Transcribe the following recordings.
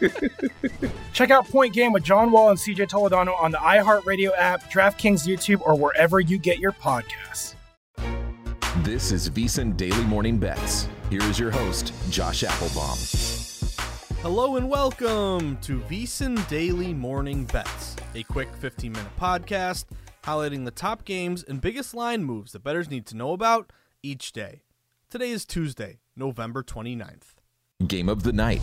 Check out Point Game with John Wall and CJ Toledano on the iHeartRadio app, DraftKings YouTube, or wherever you get your podcasts. This is VSiN Daily Morning Bets. Here is your host, Josh Appelbaum. Hello and welcome to VSiN Daily Morning Bets, a quick 15 minute podcast highlighting the top games and biggest line moves that bettors need to know about each day. Today is Tuesday, November 29th. Game of the night.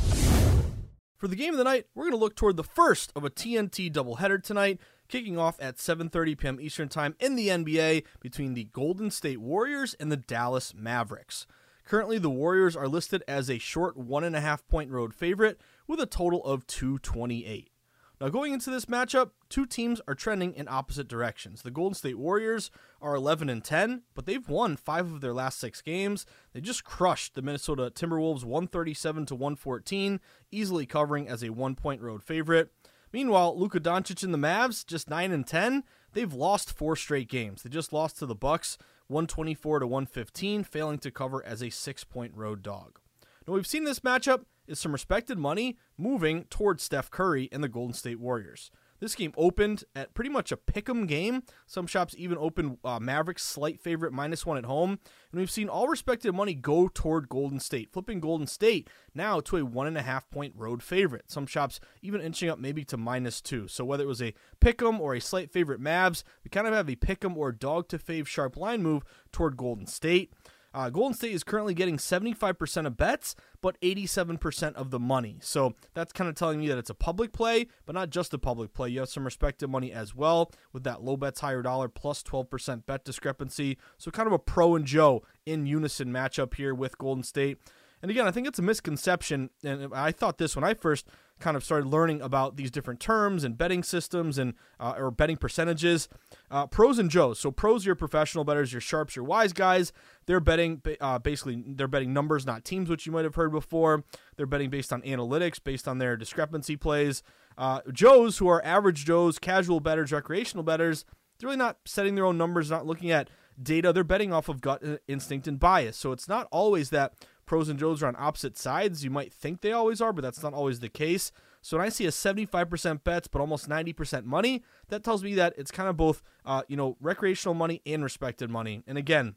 For the game of the night, we're going to look toward the first of a TNT doubleheader tonight, kicking off at 7:30 p.m. Eastern Time in the NBA between the Golden State Warriors and the Dallas Mavericks. Currently, the Warriors are listed as a short one and a half point road favorite with a total of 228. Now, going into this matchup, two teams are trending in opposite directions. The Golden State Warriors are 11 and 10, but they've won five of their last six games. They just crushed the Minnesota Timberwolves 137 to 114, easily covering as a one point road favorite. Meanwhile, Luka Doncic and the Mavs, just 9 and 10, they've lost four straight games. They just lost to the Bucks 124 to 115, failing to cover as a six point road dog. Now, we've seen this matchup is some respected money moving towards Steph Curry and the Golden State Warriors. This game opened at pretty much a pick 'em game. Some shops even open uh, Mavericks slight favorite minus one at home, and we've seen all respected money go toward Golden State, flipping Golden State now to a one and a half point road favorite. Some shops even inching up maybe to minus two. So whether it was a pick 'em or a slight favorite Mavs, we kind of have a pick 'em or dog to fave sharp line move toward Golden State. Uh, Golden State is currently getting 75% of bets, but 87% of the money. So that's kind of telling me that it's a public play, but not just a public play. You have some respected money as well with that low bets, higher dollar, plus 12% bet discrepancy. So kind of a pro and Joe in unison matchup here with Golden State. And again, I think it's a misconception. And I thought this when I first kind of started learning about these different terms and betting systems and uh, or betting percentages. Uh, pros and Joes. So pros, your professional bettors, your sharps, your wise guys. They're betting uh, basically they're betting numbers, not teams, which you might have heard before. They're betting based on analytics, based on their discrepancy plays. Uh, Joes, who are average Joes, casual bettors, recreational bettors, they're really not setting their own numbers, not looking at data. They're betting off of gut uh, instinct and bias. So it's not always that pros and Joes are on opposite sides. You might think they always are, but that's not always the case. So when I see a 75% bets but almost 90% money, that tells me that it's kind of both, uh, you know, recreational money and respected money. And again,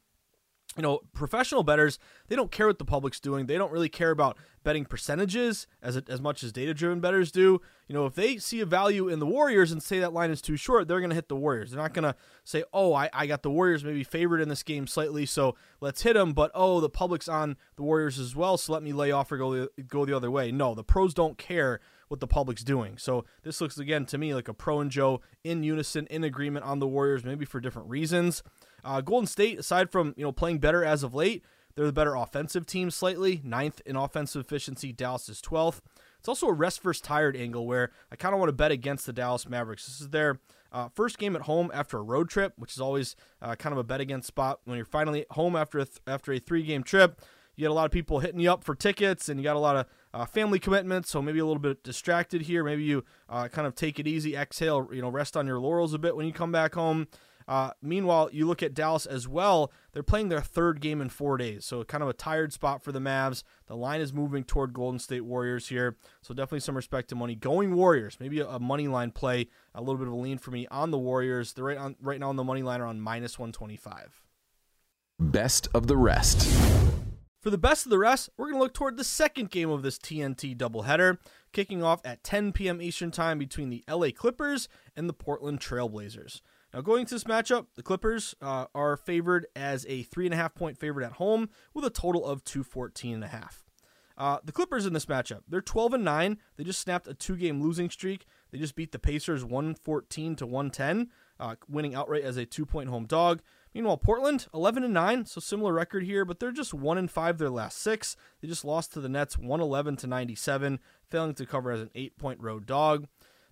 you know, professional bettors, they don't care what the public's doing. They don't really care about betting percentages as as much as data-driven bettors do. You know, if they see a value in the Warriors and say that line is too short, they're going to hit the Warriors. They're not going to say, "Oh, I, I got the Warriors maybe favored in this game slightly, so let's hit them." But oh, the public's on the Warriors as well, so let me lay off or go go the other way. No, the pros don't care what the public's doing. So this looks again to me like a pro and Joe in unison, in agreement on the Warriors, maybe for different reasons. Uh, Golden State, aside from you know playing better as of late, they're the better offensive team slightly, ninth in offensive efficiency. Dallas is 12th. It's also a rest versus tired angle where I kind of want to bet against the Dallas Mavericks. This is their uh, first game at home after a road trip, which is always uh, kind of a bet against spot when you're finally home after a th- after a three game trip. You got a lot of people hitting you up for tickets, and you got a lot of uh, family commitments, so maybe a little bit distracted here. Maybe you uh, kind of take it easy, exhale, you know, rest on your laurels a bit when you come back home. Uh, meanwhile, you look at Dallas as well. They're playing their third game in four days, so kind of a tired spot for the Mavs. The line is moving toward Golden State Warriors here, so definitely some respect to money. Going Warriors, maybe a, a money line play, a little bit of a lean for me on the Warriors. They're right on right now on the money line are on minus one twenty five. Best of the rest. For the best of the rest, we're going to look toward the second game of this TNT doubleheader, kicking off at 10 p.m. Eastern Time between the LA Clippers and the Portland Trailblazers. Now, going to this matchup, the Clippers uh, are favored as a three and a half point favorite at home with a total of 214 and a half. Uh, the Clippers in this matchup, they're 12 and 9. They just snapped a two game losing streak. They just beat the Pacers 114 to 110, uh, winning outright as a two point home dog. Meanwhile, Portland 11 and 9, so similar record here, but they're just 1 and 5 their last 6. They just lost to the Nets 111 to 97, failing to cover as an 8-point road dog.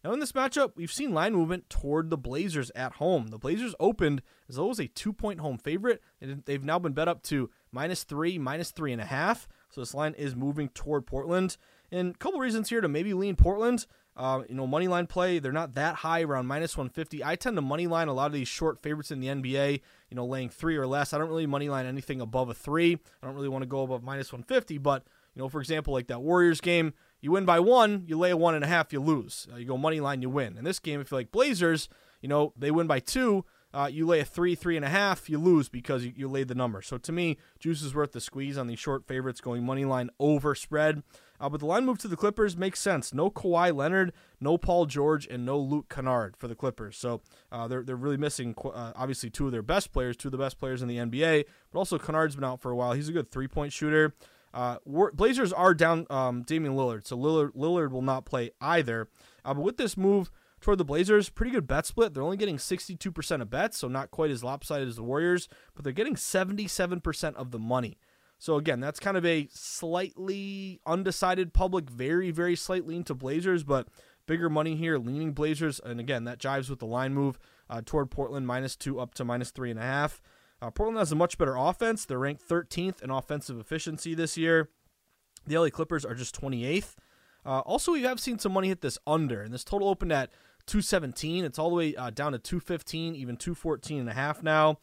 Now, in this matchup, we've seen line movement toward the Blazers at home. The Blazers opened as though a two point home favorite, and they've now been bet up to minus three, minus three and a half. So this line is moving toward Portland. And a couple reasons here to maybe lean Portland. Uh, you know, money line play, they're not that high, around minus 150. I tend to money line a lot of these short favorites in the NBA, you know, laying three or less. I don't really money line anything above a three. I don't really want to go above minus 150, but, you know, for example, like that Warriors game, you win by one, you lay a one and a half, you lose. Uh, you go money line, you win. In this game, if you like Blazers, you know they win by two. Uh, you lay a three, three and a half, you lose because you, you laid the number. So to me, juice is worth the squeeze on these short favorites going money line over spread. Uh, but the line move to the Clippers makes sense. No Kawhi Leonard, no Paul George, and no Luke Kennard for the Clippers. So uh, they're they're really missing uh, obviously two of their best players, two of the best players in the NBA. But also Kennard's been out for a while. He's a good three point shooter. Uh, Blazers are down um, Damian Lillard, so Lillard, Lillard will not play either. Uh, but with this move toward the Blazers, pretty good bet split. They're only getting 62% of bets, so not quite as lopsided as the Warriors, but they're getting 77% of the money. So again, that's kind of a slightly undecided public, very, very slight lean to Blazers, but bigger money here, leaning Blazers. And again, that jives with the line move uh, toward Portland, minus two up to minus three and a half. Uh, Portland has a much better offense. They're ranked 13th in offensive efficiency this year. The LA Clippers are just 28th. Uh, also, we have seen some money hit this under, and this total opened at 217. It's all the way uh, down to 215, even 214 and a half now.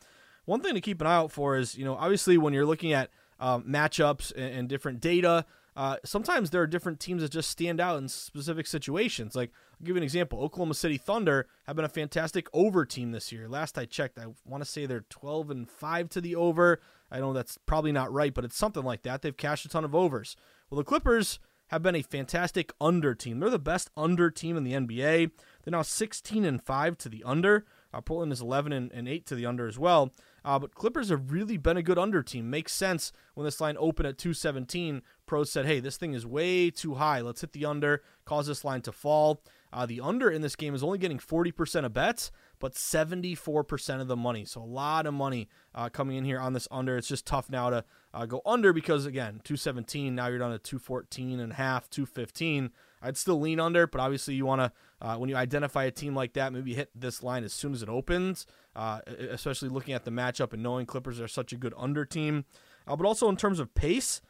One thing to keep an eye out for is, you know, obviously when you're looking at um, matchups and, and, different data, uh, sometimes there are different teams that just stand out in specific situations. Like, I'll give you an example. Oklahoma City Thunder have been a fantastic over team this year. Last I checked, I want to say they're 12 and 5 to the over. I know that's probably not right, but it's something like that. They've cashed a ton of overs. Well, the Clippers have been a fantastic under team. They're the best under team in the NBA. They're now 16 and 5 to the under. Uh, Portland is 11 and, and 8 to the under as well. Uh, but Clippers have really been a good under team. Makes sense when this line opened at 217. Pros said, hey, this thing is way too high. Let's hit the under, cause this line to fall. Uh, the under in this game is only getting 40% of bets, but 74% of the money. So a lot of money uh, coming in here on this under. It's just tough now to uh, go under because, again, 217, now you're down to 214 and a half, 215. I'd still lean under, but obviously you want to, uh, when you identify a team like that, maybe hit this line as soon as it opens, uh, especially looking at the matchup and knowing Clippers are such a good under team. Uh, but also in terms of pace,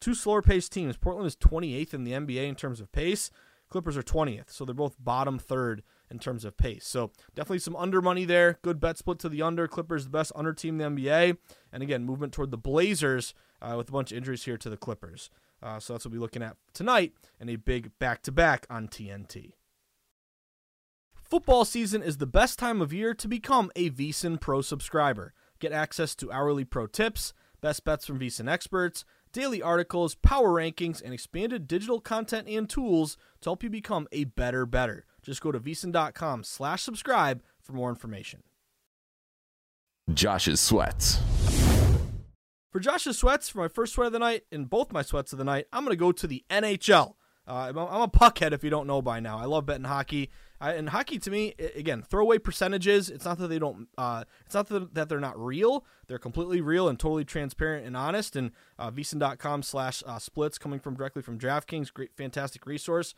two slower paced teams. Portland is 28th in the NBA in terms of pace. Clippers are 20th, so they're both bottom third in terms of pace. So definitely some under money there. Good bet split to the under. Clippers the best under team in the NBA, and again movement toward the Blazers uh, with a bunch of injuries here to the Clippers. Uh, so that's what we'll be looking at tonight and a big back to back on TNT. Football season is the best time of year to become a VSiN Pro subscriber. Get access to hourly pro tips, best bets from VSiN experts, daily articles, power rankings, and expanded digital content and tools to help you become a better better. Just go to VSiN.com slash subscribe for more information. Josh's Sweats. For Josh's sweats, for my first sweat of the night and both my sweats of the night, I'm going to go to the NHL. Uh, I'm a puckhead if you don't know by now. I love betting hockey. I, and hockey to me, again, throwaway percentages. It's not that they don't. Uh, it's not that they're not real. They're completely real and totally transparent and honest. And uh, slash uh, splits coming from directly from DraftKings, great, fantastic resource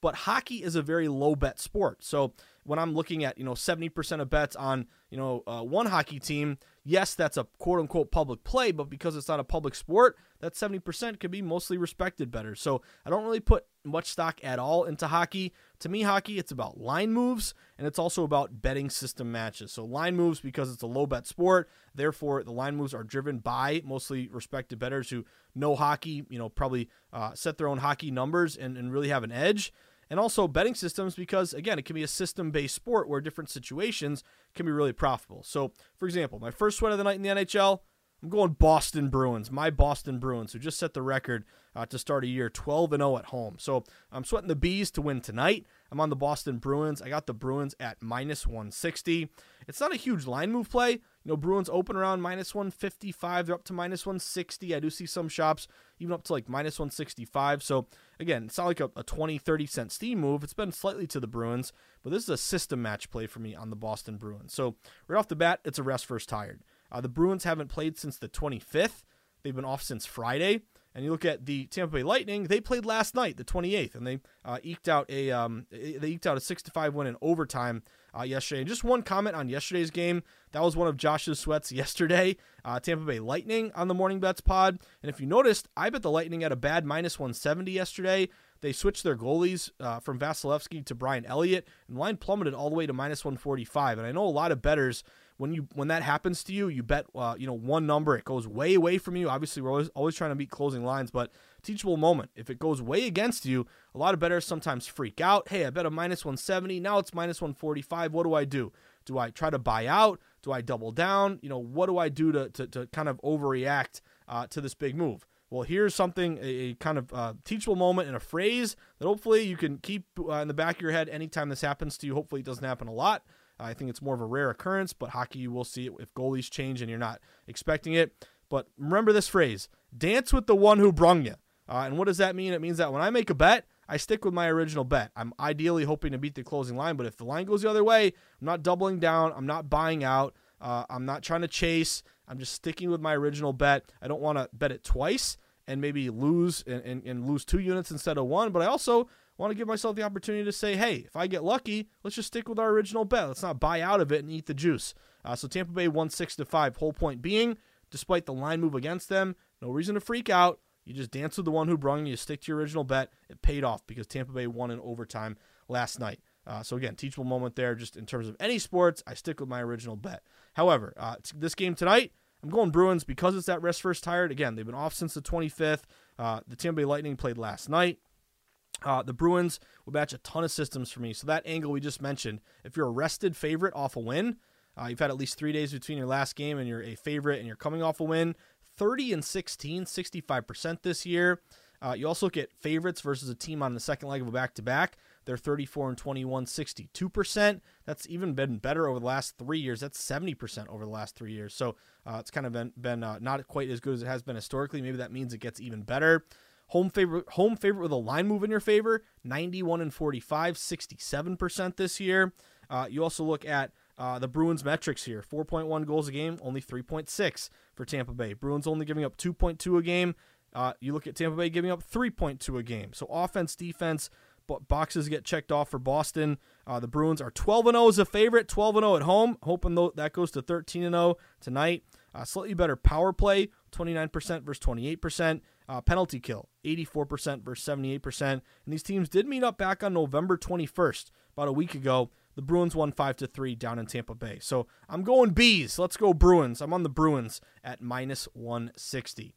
but hockey is a very low bet sport. So when I'm looking at you know 70% of bets on you know uh, one hockey team, yes, that's a quote unquote public play, but because it's not a public sport, that 70% could be mostly respected better. So I don't really put much stock at all into hockey. To me, hockey it's about line moves and it's also about betting system matches. So line moves because it's a low bet sport, therefore the line moves are driven by mostly respected bettors who know hockey. You know, probably uh, set their own hockey numbers and, and really have an edge and also betting systems because again it can be a system based sport where different situations can be really profitable so for example my first sweat of the night in the nhl i'm going boston bruins my boston bruins who just set the record uh, to start a year 12 and 0 at home so i'm sweating the B's to win tonight i'm on the boston bruins i got the bruins at minus 160 it's not a huge line move play you know, Bruins open around minus 155. They're up to minus 160. I do see some shops even up to like minus 165. So, again, it's not like a, a 20, 30 cent steam move. It's been slightly to the Bruins, but this is a system match play for me on the Boston Bruins. So, right off the bat, it's a rest first tired. Uh, the Bruins haven't played since the 25th. They've been off since Friday. And you look at the Tampa Bay Lightning; they played last night, the 28th, and they uh, eked out a um, they eked out a six to five win in overtime uh, yesterday. And just one comment on yesterday's game. That was one of Josh's sweats yesterday. Uh, Tampa Bay Lightning on the Morning Bets pod. And if you noticed, I bet the Lightning at a bad minus 170 yesterday. They switched their goalies uh, from Vasilevskiy to Brian Elliott, and the line plummeted all the way to minus 145. And I know a lot of bettors when you when that happens to you, you bet uh, you know one number, it goes way away from you. Obviously, we're always always trying to beat closing lines, but teachable moment. If it goes way against you, a lot of bettors sometimes freak out. Hey, I bet a minus 170. Now it's minus 145. What do I do? Do I try to buy out? Do I double down? You know, what do I do to, to, to kind of overreact uh, to this big move? Well, here's something, a, a kind of uh, teachable moment and a phrase that hopefully you can keep uh, in the back of your head anytime this happens to you. Hopefully, it doesn't happen a lot. I think it's more of a rare occurrence, but hockey, you will see it if goalies change and you're not expecting it. But remember this phrase dance with the one who brung you. Uh, and what does that mean? It means that when I make a bet, I stick with my original bet. I'm ideally hoping to beat the closing line, but if the line goes the other way, I'm not doubling down. I'm not buying out. Uh, I'm not trying to chase. I'm just sticking with my original bet. I don't want to bet it twice and maybe lose and, and, and lose two units instead of one, but I also want to give myself the opportunity to say, hey, if I get lucky, let's just stick with our original bet. Let's not buy out of it and eat the juice. Uh, so Tampa Bay won six to five. Whole point being, despite the line move against them, no reason to freak out. You just dance with the one who brung you. Stick to your original bet. It paid off because Tampa Bay won in overtime last night. Uh, so again, teachable moment there. Just in terms of any sports, I stick with my original bet. However, uh, this game tonight, I'm going Bruins because it's that rest first tired. Again, they've been off since the 25th. Uh, the Tampa Bay Lightning played last night. Uh, the Bruins will match a ton of systems for me. So that angle we just mentioned, if you're a rested favorite off a win, uh, you've had at least three days between your last game and you're a favorite and you're coming off a win, 30 and 16, 65% this year. Uh, you also look at favorites versus a team on the second leg of a back to back. They're 34 and 21, 62%. That's even been better over the last three years. That's 70% over the last three years. So uh, it's kind of been, been uh, not quite as good as it has been historically. Maybe that means it gets even better. Home favorite, home favorite with a line move in your favor, 91 and 45, 67% this year. Uh, you also look at uh, the Bruins metrics here 4.1 goals a game, only 3.6 for Tampa Bay. Bruins only giving up 2.2 a game. Uh, you look at Tampa Bay giving up 3.2 a game. So offense, defense, but boxes get checked off for Boston. Uh, the Bruins are 12 and 0 as a favorite, 12 and 0 at home. Hoping though that goes to 13 and 0 tonight. Uh, slightly better power play, 29% versus 28%. Uh, penalty kill, 84% versus 78%. And these teams did meet up back on November 21st, about a week ago. The Bruins won 5 to 3 down in Tampa Bay. So I'm going B's. Let's go Bruins. I'm on the Bruins at minus 160.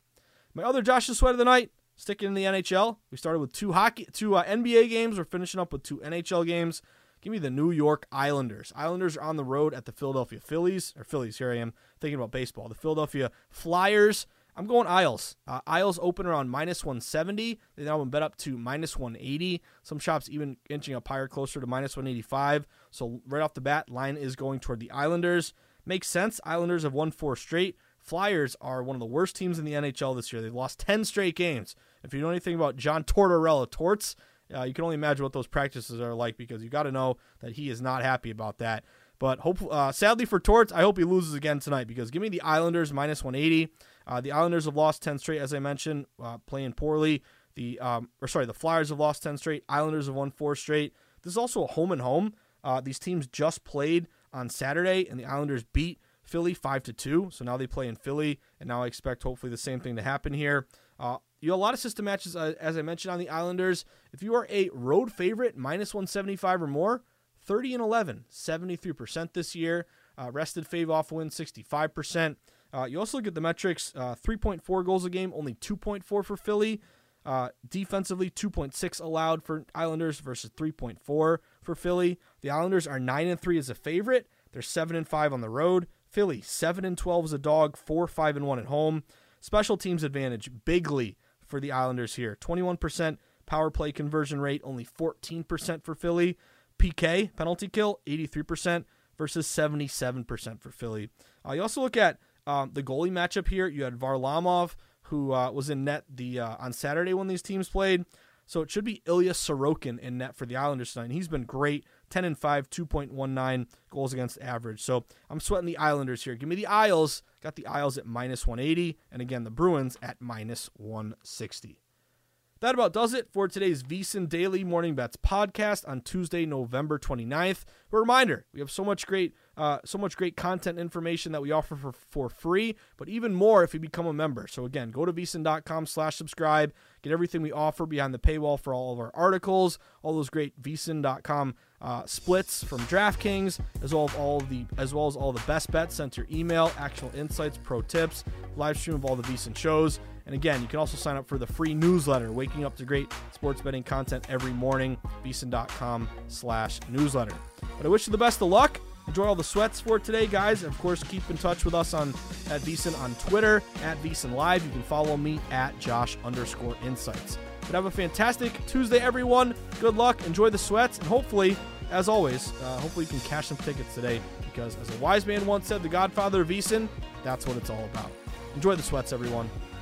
My other Josh's sweat of the night, sticking in the NHL. We started with two hockey, two uh, NBA games. We're finishing up with two NHL games. Give me the New York Islanders. Islanders are on the road at the Philadelphia Phillies, or Phillies. Here I am thinking about baseball. The Philadelphia Flyers. I'm going Isles. Uh, Isles open around minus 170. They now been bet up to minus 180. Some shops even inching up higher, closer to minus 185. So right off the bat, line is going toward the Islanders. Makes sense. Islanders have won four straight. Flyers are one of the worst teams in the NHL this year. They've lost 10 straight games. If you know anything about John Tortorella, Torts, uh, you can only imagine what those practices are like because you got to know that he is not happy about that. But hope, uh, sadly for Torts, I hope he loses again tonight because give me the Islanders minus 180. Uh, the Islanders have lost 10 straight, as I mentioned, uh, playing poorly. The um, or sorry, the Flyers have lost 10 straight. Islanders have won four straight. This is also a home and home. Uh, these teams just played on Saturday, and the Islanders beat Philly five to two. So now they play in Philly, and now I expect hopefully the same thing to happen here. Uh, you have a lot of system matches, uh, as I mentioned on the Islanders. If you are a road favorite, minus 175 or more, 30 and 11, 73% this year. Uh, rested fave off win, 65%. Uh, you also look at the metrics uh, 3.4 goals a game, only 2.4 for Philly. Uh, defensively, 2.6 allowed for Islanders versus 3.4 for Philly. The Islanders are 9 and 3 as a favorite. They're 7 and 5 on the road. Philly, 7 and 12 as a dog, 4 5 and 1 at home. Special teams advantage bigly for the Islanders here. 21% power play conversion rate, only 14% for Philly. PK, penalty kill, 83% versus 77% for Philly. Uh, you also look at um, the goalie matchup here, you had Varlamov, who uh, was in net the uh, on Saturday when these teams played. So it should be Ilya Sorokin in net for the Islanders tonight. He's been great, 10 and 5, 2.19 goals against average. So I'm sweating the Islanders here. Give me the Isles. Got the Isles at minus 180, and again the Bruins at minus 160. That about does it for today's VSiN Daily Morning Bets podcast on Tuesday, November 29th. A reminder, we have so much great uh, so much great content information that we offer for, for free, but even more if you become a member. So again, go to vsin.com slash subscribe, get everything we offer behind the paywall for all of our articles, all those great vsin.com uh, splits from DraftKings, as well as all the as well as all the best bets sent to your email, actual insights, pro tips, live stream of all the VSiN shows. And again, you can also sign up for the free newsletter, waking up to great sports betting content every morning, vsin.com slash newsletter. But I wish you the best of luck. Enjoy all the sweats for today, guys. Of course, keep in touch with us on at VSiN on Twitter, at VSiN Live. You can follow me at Josh underscore insights. But have a fantastic Tuesday, everyone. Good luck. Enjoy the sweats. And hopefully, as always, uh, hopefully you can cash some tickets today because, as a wise man once said, the godfather of VSiN, that's what it's all about. Enjoy the sweats, everyone.